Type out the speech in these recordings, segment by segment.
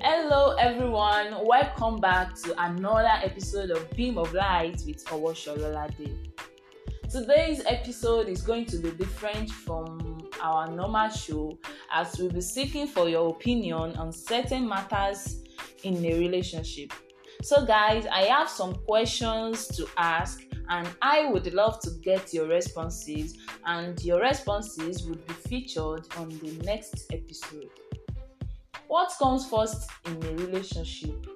Hello, everyone. Welcome back to another episode of Beam of Light with Day. Today's episode is going to be different from our normal show as we'll be seeking for your opinion on certain matters in a relationship. So, guys, I have some questions to ask and I would love to get your responses, and your responses would be featured on the next episode. What comes first in a relationship?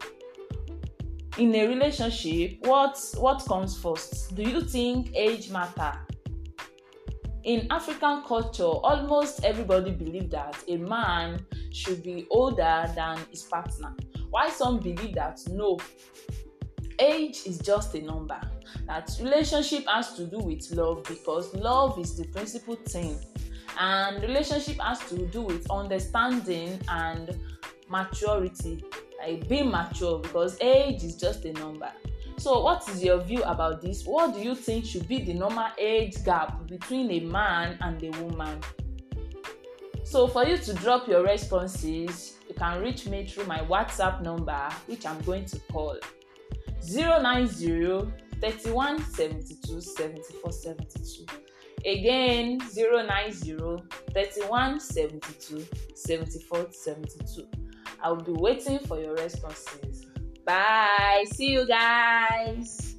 In a relationship, what what comes first? Do you think age matter? In African culture, almost everybody believe that a man should be older than his partner. While some believe that no, age is just a number. That relationship has to do with love because love is the principal thing and relationship has to do with understanding and maturity. Like being mature because age is just a number. So what is your view about this? What do you think should be the normal age gap between a man and a woman? So for you to drop your responses you can reach me through my whatsapp number which i'm going to call 090 31 72 74 72 Again, 090 31 72 74 72. I'll be waiting for your responses. Bye. See you guys.